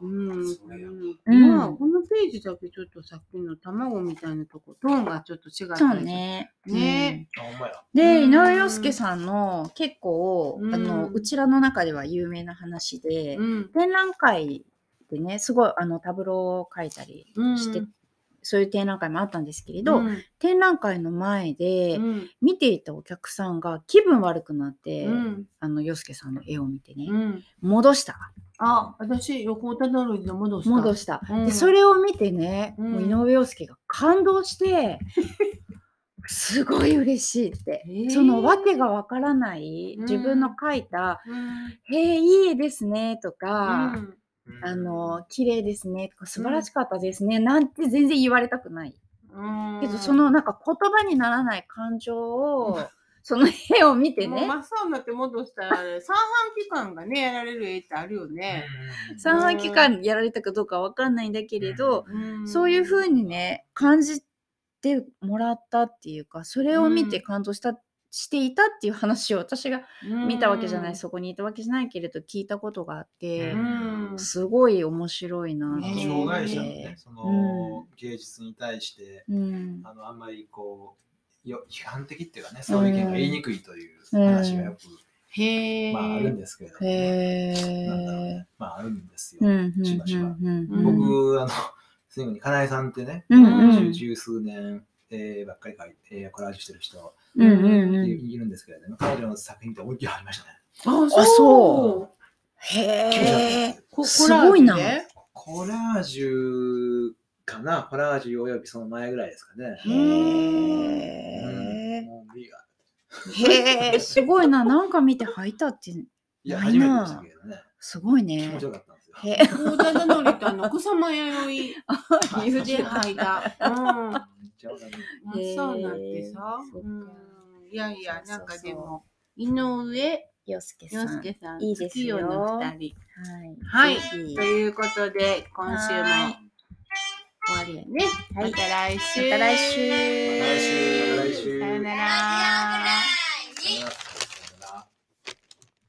あ
うん、まあ、このページだけちょっとさっきの卵みたいなとこ、トーンがちょっと違っ
そうね。
ね
あ、ほんまや。
で、
うん
井上陽介さんの結構、
うん
あの、うちらの中では有名な話で、
うん。
展覧会でね、すごいあのタブローを描いたりして、
うん
そういう展覧会もあったんですけれど、
うん
展覧会の前で、
うん
見ていたお客さんが気分悪くなって、
うん
あの、洋介さんの絵を見てね、
うん。
戻した。
あ、私、横尾忠則で戻した。
戻した。
うん
で、それを見てね、井上陽介が感動して、[laughs] すごい嬉しいって。
へー
その訳がわからない
うん
自分の描いた、
うん。
へえ、いい絵ですねとか、
うん
あの、綺麗ですね。とか、素晴らしかったですね、なんて全然言われたくない。
うん、
けど、そのなんか言葉にならない感情を、その絵を見てね、
真っ青になって戻したら、[laughs] 三半規管がね、やられる絵ってあるよね。
三半期間やられたかどうかわかんないんだけれど、
うん。
そういうふうにね、感じってもらったっていうかそれを見て
うん
感動した、していたっていう話を私が見たわけじゃない、そこにいたわけじゃないけれど聞いたことがあって、
うん。
すごい面白いな
障害者のね、その、芸術に対して、
うん。
あのあんまりこうよ批判的っていうかね、そういう意見が言いにくいという話がよく、
へえ。
まああるんですけれども、
へ
なんだろう
え
ね。まああるんですよ。
うんうん
しばしば
うん。うん
僕、あの、すぐに金井さんってね、
うんうん。
十十数年、えーばっかり描いて、えーコラージュしてる人いいるんですけれども、彼女の作品って思いっきりありましたね。
あ、
あそう。
90
へえ
こ
すごいな。
コラージュで
コラージュかな、コラージュおよびその前ぐらいですかね。
へ
うん。
えへえすごいな。なんか見て吐いたって。
いや、初めてでしたけどね。
すごい
気
ね
持ちよかったんですよ。
へえ
大田のりとあの草間弥生
言うて
で履いた。うん。そうなんてさ。
そっか
うん。いやいや、なんかでも、井上
洋介さん
洋介さん、
いいですよ
の二人。
はい
はいということで、今週も
はい
終わりやね。
はい
また来週。
また来週
また来週。また来週。